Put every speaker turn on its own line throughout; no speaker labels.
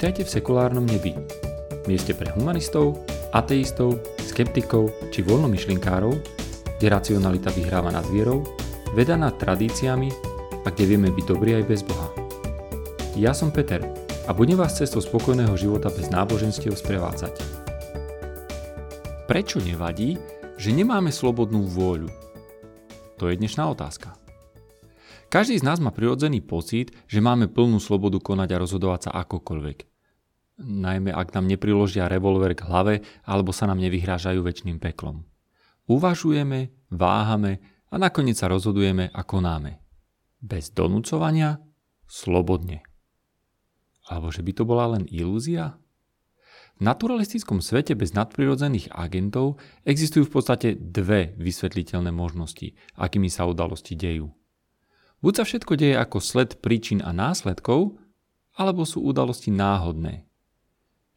Vitajte v sekulárnom nebi. Mieste pre humanistov, ateistov, skeptikov či voľnomyšlinkárov, kde racionalita vyhráva nad vierou, veda nad tradíciami a kde vieme byť dobrí aj bez Boha. Ja som Peter a budem vás cestou spokojného života bez náboženstiev sprevádzať. Prečo nevadí, že nemáme slobodnú vôľu? To je dnešná otázka. Každý z nás má prirodzený pocit, že máme plnú slobodu konať a rozhodovať sa akokoľvek. Najmä ak nám nepriložia revolver k hlave alebo sa nám nevyhrážajú väčšným peklom. Uvažujeme, váhame a nakoniec sa rozhodujeme a konáme. Bez donúcovania, slobodne. Alebo že by to bola len ilúzia? V naturalistickom svete bez nadprirodzených agentov existujú v podstate dve vysvetliteľné možnosti, akými sa udalosti dejú. Buď sa všetko deje ako sled príčin a následkov, alebo sú udalosti náhodné.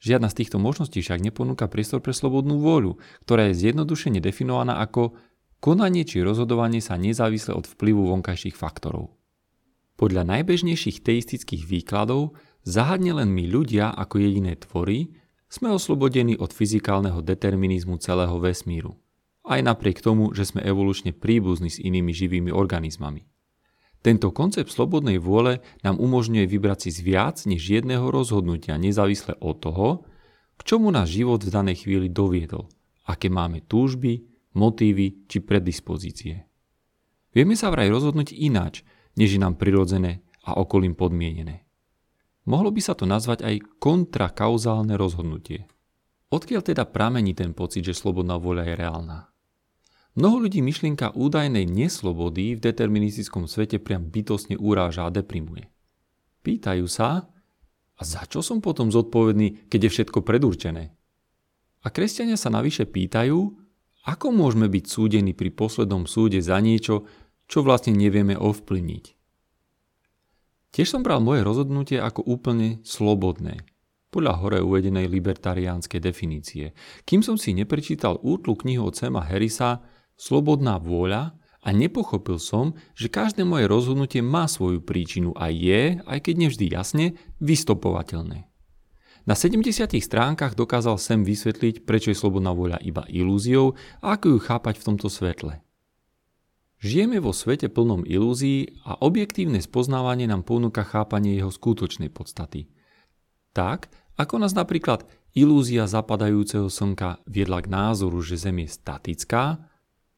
Žiadna z týchto možností však neponúka priestor pre slobodnú vôľu, ktorá je zjednodušene definovaná ako konanie či rozhodovanie sa nezávisle od vplyvu vonkajších faktorov. Podľa najbežnejších teistických výkladov zahadne len my ľudia ako jediné tvory sme oslobodení od fyzikálneho determinizmu celého vesmíru. Aj napriek tomu, že sme evolučne príbuzní s inými živými organizmami. Tento koncept slobodnej vôle nám umožňuje vybrať si z viac než jedného rozhodnutia nezávisle od toho, k čomu náš život v danej chvíli doviedol, aké máme túžby, motívy či predispozície. Vieme sa vraj rozhodnúť ináč, než je nám prirodzené a okolím podmienené. Mohlo by sa to nazvať aj kontrakauzálne rozhodnutie. Odkiaľ teda pramení ten pocit, že slobodná voľa je reálna? Mnoho ľudí myšlienka údajnej neslobody v deterministickom svete priam bytosne uráža a deprimuje. Pýtajú sa, a za čo som potom zodpovedný, keď je všetko predurčené? A kresťania sa navyše pýtajú, ako môžeme byť súdení pri poslednom súde za niečo, čo vlastne nevieme ovplyvniť. Tiež som bral moje rozhodnutie ako úplne slobodné, podľa hore uvedenej libertariánskej definície, kým som si neprečítal útlu knihu od Sema Harrisa slobodná vôľa a nepochopil som, že každé moje rozhodnutie má svoju príčinu a je, aj keď nevždy jasne, vystopovateľné. Na 70 stránkach dokázal sem vysvetliť, prečo je slobodná vôľa iba ilúziou a ako ju chápať v tomto svetle. Žijeme vo svete plnom ilúzií a objektívne spoznávanie nám ponúka chápanie jeho skutočnej podstaty. Tak, ako nás napríklad ilúzia zapadajúceho slnka viedla k názoru, že Zem je statická,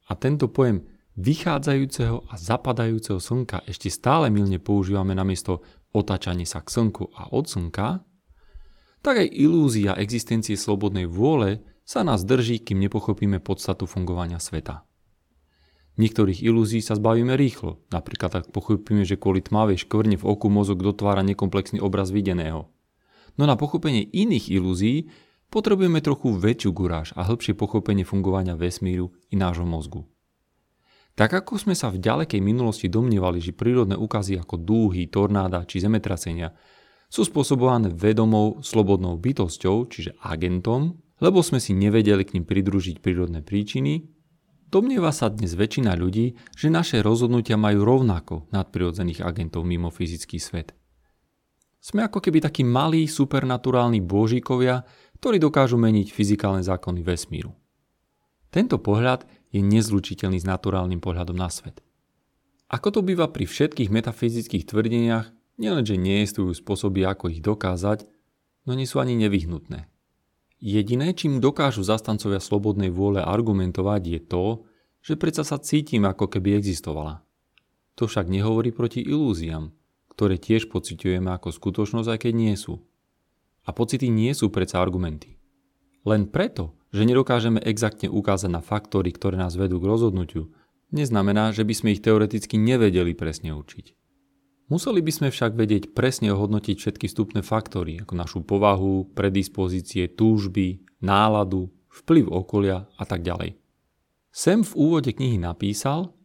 a tento pojem vychádzajúceho a zapadajúceho slnka ešte stále milne používame namiesto otačanie sa k slnku a od slnka, tak aj ilúzia existencie slobodnej vôle sa nás drží, kým nepochopíme podstatu fungovania sveta. Niektorých ilúzií sa zbavíme rýchlo, napríklad ak pochopíme, že kvôli tmavej škvrne v oku mozog dotvára nekomplexný obraz videného. No na pochopenie iných ilúzií potrebujeme trochu väčšiu guráž a hĺbšie pochopenie fungovania vesmíru i nášho mozgu. Tak ako sme sa v ďalekej minulosti domnievali, že prírodné úkazy ako dúhy, tornáda či zemetrasenia sú spôsobované vedomou, slobodnou bytosťou, čiže agentom, lebo sme si nevedeli k ním pridružiť prírodné príčiny, domnieva sa dnes väčšina ľudí, že naše rozhodnutia majú rovnako nadprirodzených agentov mimo fyzický svet. Sme ako keby takí malí supernaturálni božíkovia, ktorí dokážu meniť fyzikálne zákony vesmíru. Tento pohľad je nezlučiteľný s naturálnym pohľadom na svet. Ako to býva pri všetkých metafyzických tvrdeniach, nielenže neexistujú spôsoby, ako ich dokázať, no nie sú ani nevyhnutné. Jediné, čím dokážu zastancovia slobodnej vôle argumentovať, je to, že predsa sa cítim, ako keby existovala. To však nehovorí proti ilúziám, ktoré tiež pociťujeme ako skutočnosť, aj keď nie sú. A pocity nie sú predsa argumenty. Len preto, že nedokážeme exaktne ukázať na faktory, ktoré nás vedú k rozhodnutiu, neznamená, že by sme ich teoreticky nevedeli presne určiť. Museli by sme však vedieť presne ohodnotiť všetky vstupné faktory, ako našu povahu, predispozície, túžby, náladu, vplyv okolia a tak ďalej. Sem v úvode knihy napísal,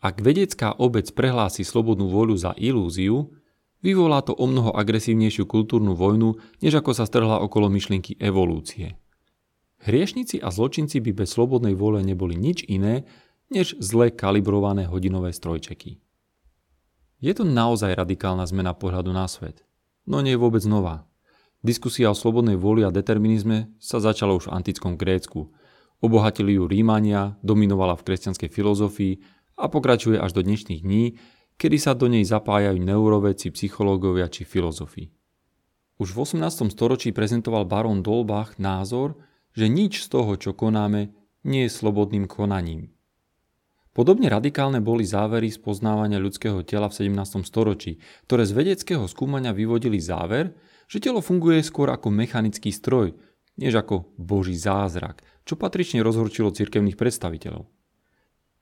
ak vedecká obec prehlási slobodnú voľu za ilúziu, Vyvolá to o mnoho agresívnejšiu kultúrnu vojnu, než ako sa strhla okolo myšlienky evolúcie. Hriešnici a zločinci by bez slobodnej vôle neboli nič iné, než zle kalibrované hodinové strojčeky. Je to naozaj radikálna zmena pohľadu na svet. No nie je vôbec nová. Diskusia o slobodnej vôli a determinizme sa začala už v antickom Grécku. Obohatili ju Rímania, dominovala v kresťanskej filozofii a pokračuje až do dnešných dní, kedy sa do nej zapájajú neuroveci, psychológovia či filozofi. Už v 18. storočí prezentoval barón Dolbach názor, že nič z toho, čo konáme, nie je slobodným konaním. Podobne radikálne boli závery z poznávania ľudského tela v 17. storočí, ktoré z vedeckého skúmania vyvodili záver, že telo funguje skôr ako mechanický stroj, než ako boží zázrak, čo patrične rozhorčilo cirkevných predstaviteľov.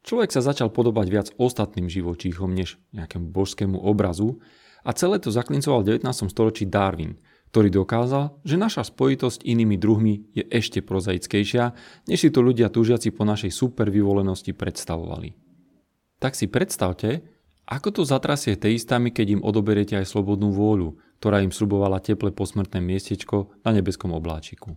Človek sa začal podobať viac ostatným živočíchom než nejakému božskému obrazu a celé to zaklincoval v 19. storočí Darwin, ktorý dokázal, že naša spojitosť inými druhmi je ešte prozaickejšia, než si to ľudia túžiaci po našej super vyvolenosti predstavovali. Tak si predstavte, ako to zatrasie teistami, keď im odoberiete aj slobodnú vôľu, ktorá im slubovala teple posmrtné miestečko na nebeskom obláčiku.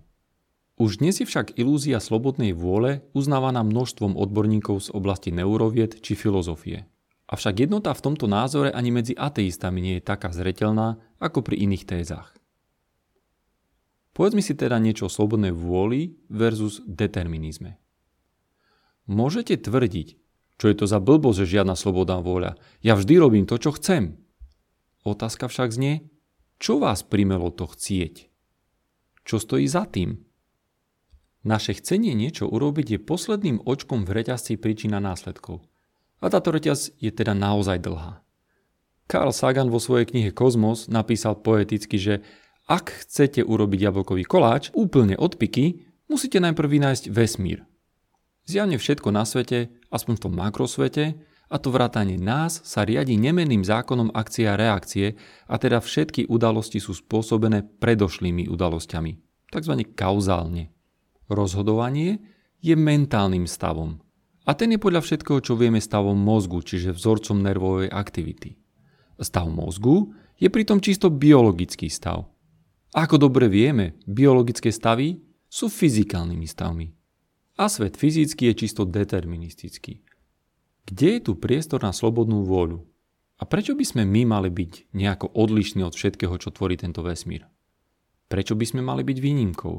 Už dnes je však ilúzia slobodnej vôle uznávaná množstvom odborníkov z oblasti neurovied či filozofie. Avšak jednota v tomto názore ani medzi ateistami nie je taká zretelná ako pri iných tézach. Povedzme si teda niečo o slobodnej vôli versus determinizme. Môžete tvrdiť, čo je to za blbosť, že žiadna slobodná vôľa? Ja vždy robím to, čo chcem. Otázka však znie, čo vás primelo to chcieť? Čo stojí za tým? Naše chcenie niečo urobiť je posledným očkom v reťazci príčina následkov. A táto reťaz je teda naozaj dlhá. Carl Sagan vo svojej knihe Kozmos napísal poeticky, že ak chcete urobiť jablkový koláč úplne od piky, musíte najprv vynájsť vesmír. Zjavne všetko na svete aspoň v tom makrosvete, a to vrátanie nás sa riadi nemenným zákonom akcie a reakcie a teda všetky udalosti sú spôsobené predošlými udalosťami, tzv. kauzálne. Rozhodovanie je mentálnym stavom a ten je podľa všetkého, čo vieme stavom mozgu, čiže vzorcom nervovej aktivity. Stav mozgu je pritom čisto biologický stav. Ako dobre vieme, biologické stavy sú fyzikálnymi stavmi a svet fyzický je čisto deterministický. Kde je tu priestor na slobodnú vôľu? A prečo by sme my mali byť nejako odlišní od všetkého, čo tvorí tento vesmír? Prečo by sme mali byť výnimkou?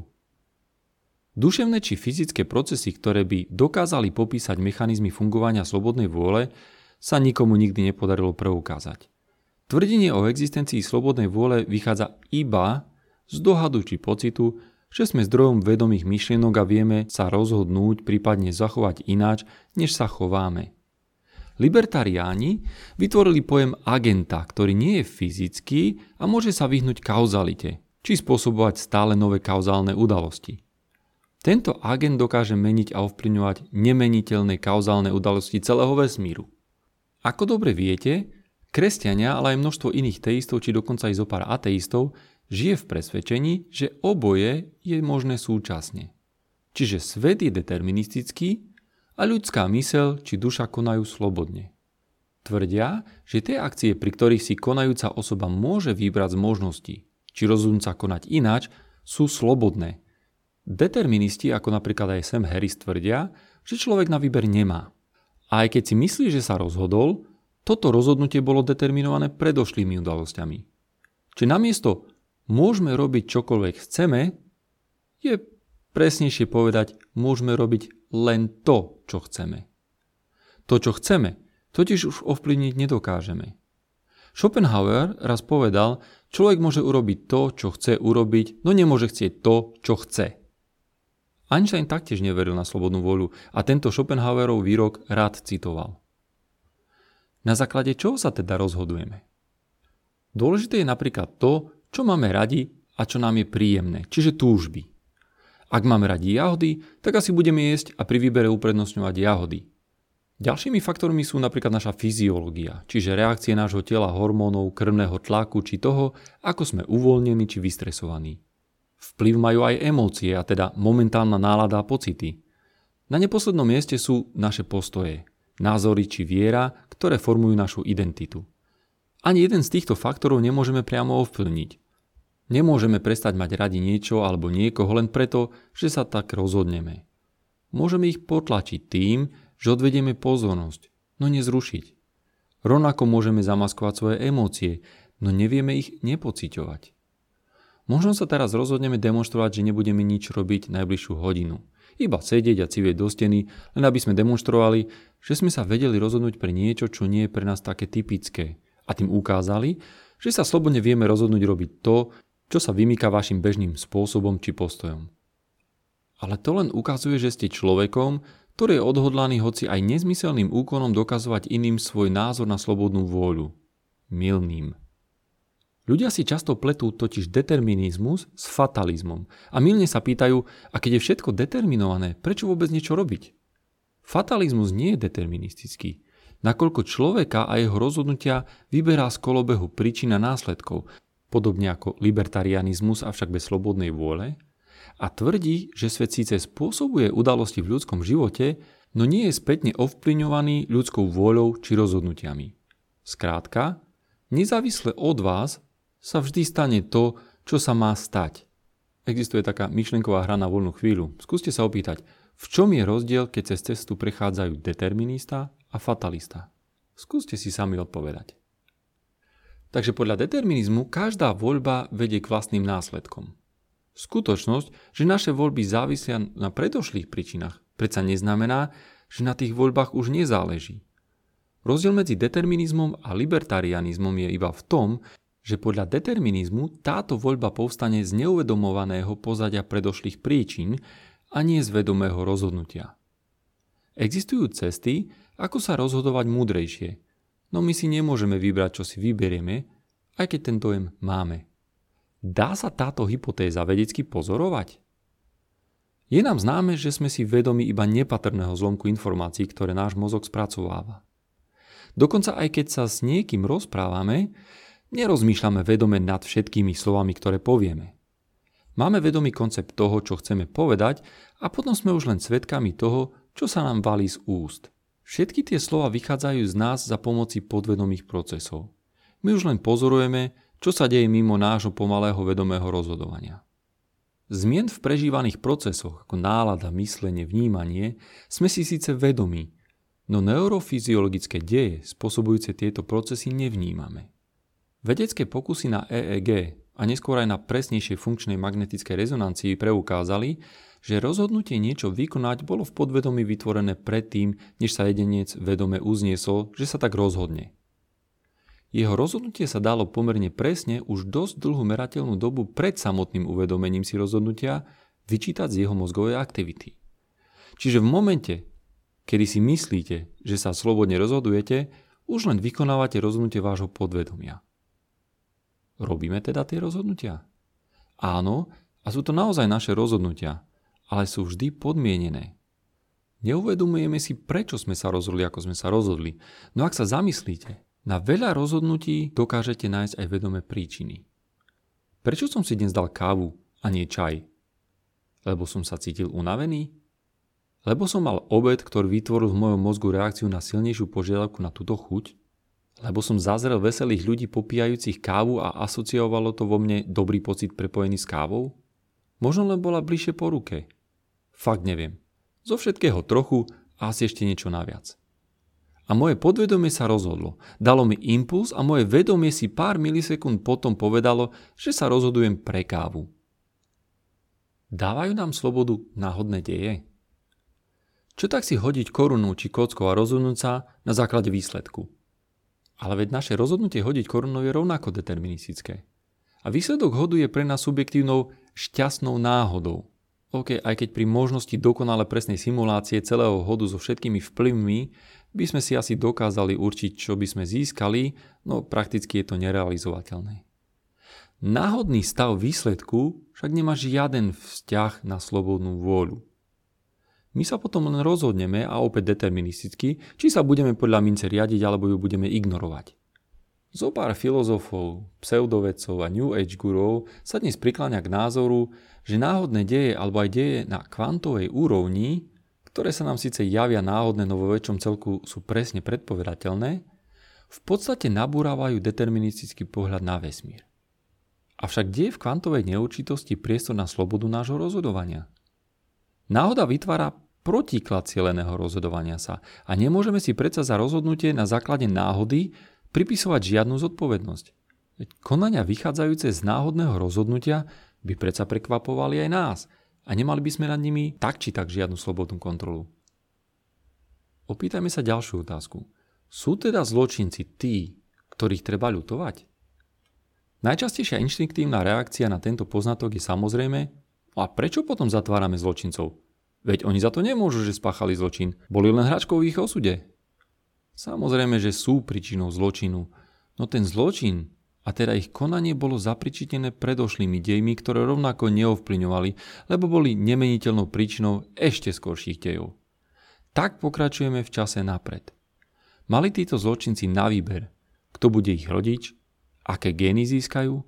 Duševné či fyzické procesy, ktoré by dokázali popísať mechanizmy fungovania slobodnej vôle, sa nikomu nikdy nepodarilo preukázať. Tvrdenie o existencii slobodnej vôle vychádza iba z dohadu či pocitu, že sme zdrojom vedomých myšlienok a vieme sa rozhodnúť, prípadne zachovať ináč, než sa chováme. Libertariáni vytvorili pojem agenta, ktorý nie je fyzický a môže sa vyhnúť kauzalite, či spôsobovať stále nové kauzálne udalosti. Tento agent dokáže meniť a ovplyvňovať nemeniteľné kauzálne udalosti celého vesmíru. Ako dobre viete, kresťania, ale aj množstvo iných teistov, či dokonca aj zo pár ateistov, žije v presvedčení, že oboje je možné súčasne. Čiže svet je deterministický a ľudská mysel či duša konajú slobodne. Tvrdia, že tie akcie, pri ktorých si konajúca osoba môže vybrať z možností, či sa konať ináč, sú slobodné. Deterministi, ako napríklad aj Sam Harris, tvrdia, že človek na výber nemá. A aj keď si myslí, že sa rozhodol, toto rozhodnutie bolo determinované predošlými udalosťami. Či namiesto môžeme robiť čokoľvek chceme, je presnejšie povedať, môžeme robiť len to, čo chceme. To, čo chceme, totiž už ovplyvniť nedokážeme. Schopenhauer raz povedal, človek môže urobiť to, čo chce urobiť, no nemôže chcieť to, čo chce. Einstein taktiež neveril na slobodnú voľu a tento Schopenhauerov výrok rád citoval. Na základe čoho sa teda rozhodujeme? Dôležité je napríklad to, čo máme radi a čo nám je príjemné, čiže túžby. Ak máme radi jahody, tak asi budeme jesť a pri výbere uprednostňovať jahody. Ďalšími faktormi sú napríklad naša fyziológia, čiže reakcie nášho tela hormónov, krvného tlaku či toho, ako sme uvoľnení či vystresovaní. Vplyv majú aj emócie, a teda momentálna nálada a pocity. Na neposlednom mieste sú naše postoje, názory či viera, ktoré formujú našu identitu. Ani jeden z týchto faktorov nemôžeme priamo ovplyvniť. Nemôžeme prestať mať radi niečo alebo niekoho len preto, že sa tak rozhodneme. Môžeme ich potlačiť tým, že odvedieme pozornosť, no nezrušiť. Rovnako môžeme zamaskovať svoje emócie, no nevieme ich nepociťovať. Možno sa teraz rozhodneme demonstrovať, že nebudeme nič robiť najbližšiu hodinu. Iba sedieť a civieť do steny, len aby sme demonstrovali, že sme sa vedeli rozhodnúť pre niečo, čo nie je pre nás také typické. A tým ukázali, že sa slobodne vieme rozhodnúť robiť to, čo sa vymýka vašim bežným spôsobom či postojom. Ale to len ukazuje, že ste človekom, ktorý je odhodlaný hoci aj nezmyselným úkonom dokazovať iným svoj názor na slobodnú vôľu. Milným. Ľudia si často pletú totiž determinizmus s fatalizmom a milne sa pýtajú, a keď je všetko determinované, prečo vôbec niečo robiť? Fatalizmus nie je deterministický, nakoľko človeka a jeho rozhodnutia vyberá z kolobehu príčina následkov, podobne ako libertarianizmus, avšak bez slobodnej vôle, a tvrdí, že svet síce spôsobuje udalosti v ľudskom živote, no nie je spätne ovplyvňovaný ľudskou vôľou či rozhodnutiami. Skrátka, nezávisle od vás sa vždy stane to, čo sa má stať. Existuje taká myšlenková hra na voľnú chvíľu. Skúste sa opýtať, v čom je rozdiel, keď cez cestu prechádzajú determinista a fatalista? Skúste si sami odpovedať. Takže podľa determinizmu každá voľba vedie k vlastným následkom. Skutočnosť, že naše voľby závisia na predošlých príčinách, predsa neznamená, že na tých voľbách už nezáleží. Rozdiel medzi determinizmom a libertarianizmom je iba v tom, že podľa determinizmu táto voľba povstane z neuvedomovaného pozadia predošlých príčin a nie z vedomého rozhodnutia. Existujú cesty, ako sa rozhodovať múdrejšie, no my si nemôžeme vybrať, čo si vyberieme, aj keď ten dojem máme. Dá sa táto hypotéza vedecky pozorovať? Je nám známe, že sme si vedomi iba nepatrného zlomku informácií, ktoré náš mozog spracováva. Dokonca aj keď sa s niekým rozprávame, Nerozmýšľame vedome nad všetkými slovami, ktoré povieme. Máme vedomý koncept toho, čo chceme povedať a potom sme už len svedkami toho, čo sa nám valí z úst. Všetky tie slova vychádzajú z nás za pomoci podvedomých procesov. My už len pozorujeme, čo sa deje mimo nášho pomalého vedomého rozhodovania. Zmien v prežívaných procesoch, ako nálada, myslenie, vnímanie, sme si síce vedomí, no neurofyziologické deje spôsobujúce tieto procesy nevnímame. Vedecké pokusy na EEG a neskôr aj na presnejšej funkčnej magnetickej rezonancii preukázali, že rozhodnutie niečo vykonať bolo v podvedomí vytvorené predtým, než sa jedenec vedome uzniesol, že sa tak rozhodne. Jeho rozhodnutie sa dalo pomerne presne už dosť dlhú merateľnú dobu pred samotným uvedomením si rozhodnutia vyčítať z jeho mozgovej aktivity. Čiže v momente, kedy si myslíte, že sa slobodne rozhodujete, už len vykonávate rozhodnutie vášho podvedomia. Robíme teda tie rozhodnutia? Áno, a sú to naozaj naše rozhodnutia, ale sú vždy podmienené. Neuvedomujeme si, prečo sme sa rozhodli, ako sme sa rozhodli. No ak sa zamyslíte, na veľa rozhodnutí dokážete nájsť aj vedomé príčiny. Prečo som si dnes dal kávu a nie čaj? Lebo som sa cítil unavený? Lebo som mal obed, ktorý vytvoril v mojom mozgu reakciu na silnejšiu požiadavku na túto chuť? Lebo som zazrel veselých ľudí popíjajúcich kávu a asociovalo to vo mne dobrý pocit prepojený s kávou? Možno len bola bližšie po ruke. Fakt neviem. Zo všetkého trochu a asi ešte niečo naviac. A moje podvedomie sa rozhodlo. Dalo mi impuls a moje vedomie si pár milisekúnd potom povedalo, že sa rozhodujem pre kávu. Dávajú nám slobodu náhodné deje? Čo tak si hodiť korunu či kockou a rozhodnúť sa na základe výsledku? Ale veď naše rozhodnutie hodiť korunou je rovnako deterministické. A výsledok hodu je pre nás subjektívnou šťastnou náhodou. OK, aj keď pri možnosti dokonale presnej simulácie celého hodu so všetkými vplyvmi by sme si asi dokázali určiť, čo by sme získali, no prakticky je to nerealizovateľné. Náhodný stav výsledku však nemá žiaden vzťah na slobodnú vôľu. My sa potom len rozhodneme a opäť deterministicky, či sa budeme podľa mince riadiť alebo ju budeme ignorovať. Zopár filozofov, pseudovedcov a New Age gurov sa dnes prikláňa k názoru, že náhodné deje alebo aj deje na kvantovej úrovni, ktoré sa nám síce javia náhodné, no vo väčšom celku sú presne predpovedateľné, v podstate nabúravajú deterministický pohľad na vesmír. Avšak kde je v kvantovej neurčitosti priestor na slobodu nášho rozhodovania? Náhoda vytvára protiklad cieleného rozhodovania sa a nemôžeme si predsa za rozhodnutie na základe náhody pripisovať žiadnu zodpovednosť. konania vychádzajúce z náhodného rozhodnutia by predsa prekvapovali aj nás a nemali by sme nad nimi tak či tak žiadnu slobodnú kontrolu. Opýtajme sa ďalšiu otázku. Sú teda zločinci tí, ktorých treba ľutovať? Najčastejšia inštinktívna reakcia na tento poznatok je samozrejme, a prečo potom zatvárame zločincov? Veď oni za to nemôžu, že spáchali zločin. Boli len hračkou v ich osude. Samozrejme, že sú príčinou zločinu, no ten zločin a teda ich konanie bolo zapričitené predošlými dejmi, ktoré rovnako neovplyňovali, lebo boli nemeniteľnou príčinou ešte skorších dejov. Tak pokračujeme v čase napred. Mali títo zločinci na výber, kto bude ich rodič, aké gény získajú,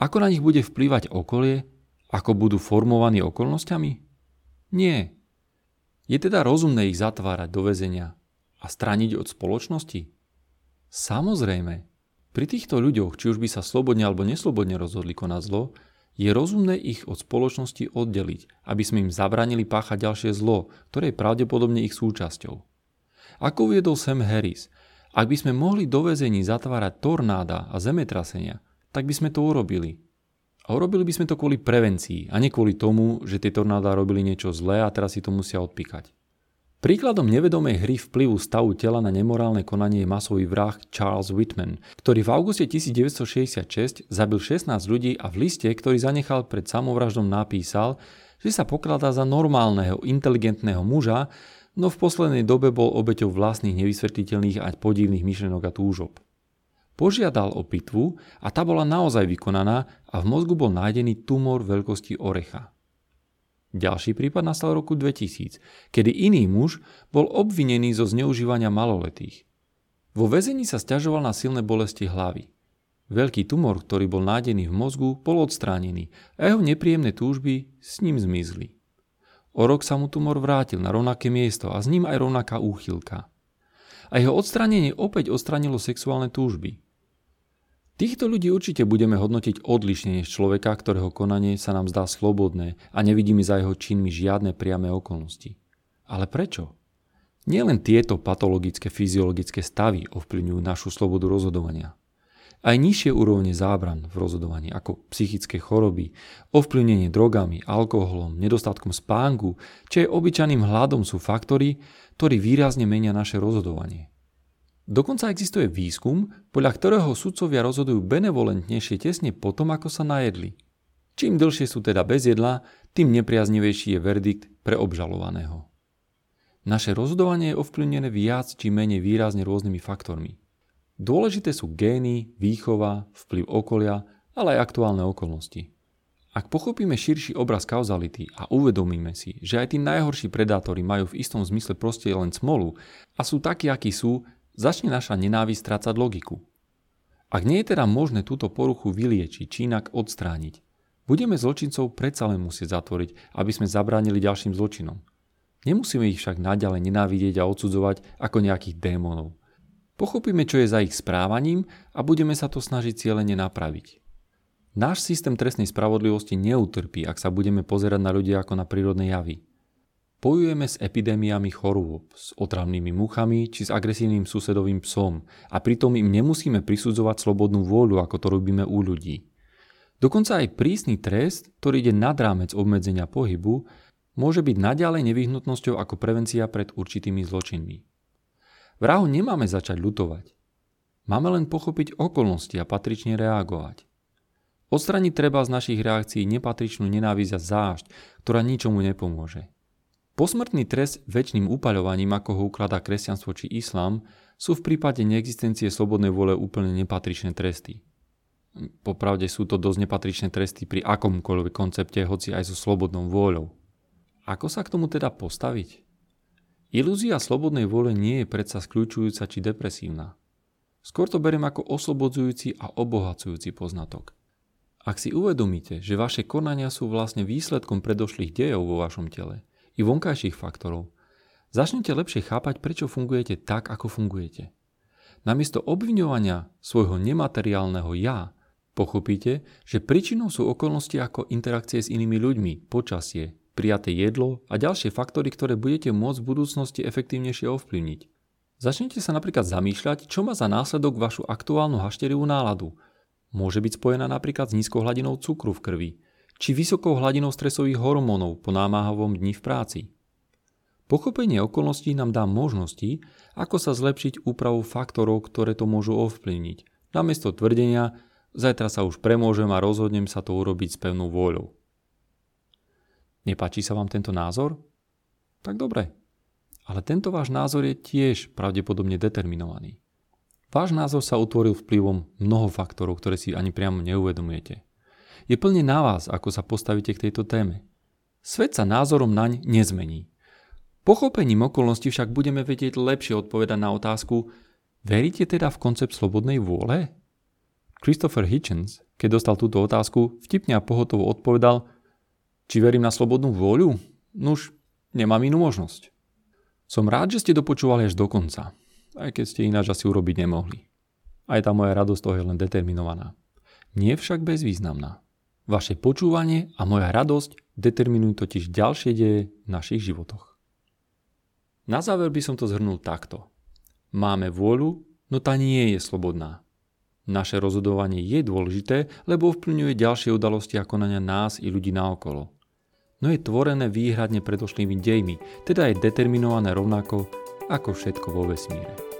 ako na nich bude vplývať okolie, ako budú formovaní okolnostiami? Nie. Je teda rozumné ich zatvárať do väzenia a straniť od spoločnosti? Samozrejme, pri týchto ľuďoch, či už by sa slobodne alebo neslobodne rozhodli konať zlo, je rozumné ich od spoločnosti oddeliť, aby sme im zabranili páchať ďalšie zlo, ktoré je pravdepodobne ich súčasťou. Ako uviedol Sam Harris, ak by sme mohli do väzení zatvárať tornáda a zemetrasenia, tak by sme to urobili. A urobili by sme to kvôli prevencii a nie kvôli tomu, že tie tornáda robili niečo zlé a teraz si to musia odpíkať. Príkladom nevedomej hry vplyvu stavu tela na nemorálne konanie je masový vrah Charles Whitman, ktorý v auguste 1966 zabil 16 ľudí a v liste, ktorý zanechal pred samovraždom napísal, že sa pokladá za normálneho, inteligentného muža, no v poslednej dobe bol obeťou vlastných nevysvetliteľných a podivných myšlenok a túžob. Požiadal o pitvu a tá bola naozaj vykonaná a v mozgu bol nájdený tumor veľkosti orecha. Ďalší prípad nastal roku 2000, kedy iný muž bol obvinený zo zneužívania maloletých. Vo väzení sa stiažoval na silné bolesti hlavy. Veľký tumor, ktorý bol nájdený v mozgu, bol odstránený a jeho nepríjemné túžby s ním zmizli. O rok sa mu tumor vrátil na rovnaké miesto a s ním aj rovnaká úchylka. A jeho odstránenie opäť odstránilo sexuálne túžby. Týchto ľudí určite budeme hodnotiť odlišne než človeka, ktorého konanie sa nám zdá slobodné a nevidíme za jeho činmi žiadne priame okolnosti. Ale prečo? Nielen tieto patologické fyziologické stavy ovplyvňujú našu slobodu rozhodovania. Aj nižšie úrovne zábran v rozhodovaní, ako psychické choroby, ovplyvnenie drogami, alkoholom, nedostatkom spánku, či aj obyčajným hladom sú faktory, ktorí výrazne menia naše rozhodovanie. Dokonca existuje výskum, podľa ktorého sudcovia rozhodujú benevolentnejšie tesne potom, ako sa najedli. Čím dlhšie sú teda bez jedla, tým nepriaznivejší je verdikt pre obžalovaného. Naše rozhodovanie je ovplyvnené viac či menej výrazne rôznymi faktormi. Dôležité sú gény, výchova, vplyv okolia, ale aj aktuálne okolnosti. Ak pochopíme širší obraz kauzality a uvedomíme si, že aj tí najhorší predátori majú v istom zmysle proste len smolu a sú takí, akí sú, začne naša nenávisť strácať logiku. Ak nie je teda možné túto poruchu vyliečiť či inak odstrániť, budeme zločincov predsa len musieť zatvoriť, aby sme zabránili ďalším zločinom. Nemusíme ich však naďalej nenávidieť a odsudzovať ako nejakých démonov. Pochopíme, čo je za ich správaním a budeme sa to snažiť cieľene napraviť. Náš systém trestnej spravodlivosti neutrpí, ak sa budeme pozerať na ľudia ako na prírodné javy. Bojujeme s epidémiami chorôb, s otravnými muchami či s agresívnym susedovým psom a pritom im nemusíme prisudzovať slobodnú vôľu, ako to robíme u ľudí. Dokonca aj prísny trest, ktorý ide nad rámec obmedzenia pohybu, môže byť naďalej nevyhnutnosťou ako prevencia pred určitými zločinmi. Vrahu nemáme začať ľutovať. Máme len pochopiť okolnosti a patrične reagovať. Odstraniť treba z našich reakcií nepatričnú nenávisť a zášť, ktorá ničomu nepomôže. Posmrtný trest väčšným upaľovaním, ako ho ukladá kresťanstvo či islám, sú v prípade neexistencie slobodnej vôle úplne nepatričné tresty. Popravde sú to dosť nepatričné tresty pri akomkoľvek koncepte, hoci aj so slobodnou vôľou. Ako sa k tomu teda postaviť? Ilúzia slobodnej vôle nie je predsa skľúčujúca či depresívna. Skôr to beriem ako oslobodzujúci a obohacujúci poznatok. Ak si uvedomíte, že vaše konania sú vlastne výsledkom predošlých dejov vo vašom tele, i vonkajších faktorov, začnete lepšie chápať, prečo fungujete tak, ako fungujete. Namiesto obviňovania svojho nemateriálneho ja, pochopíte, že príčinou sú okolnosti ako interakcie s inými ľuďmi, počasie, prijaté jedlo a ďalšie faktory, ktoré budete môcť v budúcnosti efektívnejšie ovplyvniť. Začnite sa napríklad zamýšľať, čo má za následok vašu aktuálnu hašterivú náladu. Môže byť spojená napríklad s nízkou hladinou cukru v krvi, či vysokou hladinou stresových hormónov po námahavom dni v práci. Pochopenie okolností nám dá možnosti, ako sa zlepšiť úpravu faktorov, ktoré to môžu ovplyvniť, namiesto tvrdenia, zajtra sa už premôžem a rozhodnem sa to urobiť s pevnou vôľou. Nepáči sa vám tento názor? Tak dobre. Ale tento váš názor je tiež pravdepodobne determinovaný. Váš názor sa utvoril vplyvom mnoho faktorov, ktoré si ani priamo neuvedomujete. Je plne na vás, ako sa postavíte k tejto téme. Svet sa názorom naň nezmení. Pochopením okolností však budeme vedieť lepšie odpovedať na otázku, veríte teda v koncept slobodnej vôle? Christopher Hitchens, keď dostal túto otázku, vtipne a pohotovo odpovedal, či verím na slobodnú vôľu? Nuž, nemám inú možnosť. Som rád, že ste dopočúvali až do konca aj keď ste ináč asi urobiť nemohli. Aj tá moja radosť toho je len determinovaná. Nie však bezvýznamná. Vaše počúvanie a moja radosť determinujú totiž ďalšie deje v našich životoch. Na záver by som to zhrnul takto. Máme vôľu, no tá nie je slobodná. Naše rozhodovanie je dôležité, lebo vplyňuje ďalšie udalosti a konania nás i ľudí naokolo. No je tvorené výhradne predošlými dejmi, teda je determinované rovnako ako všetko vo vesmíre.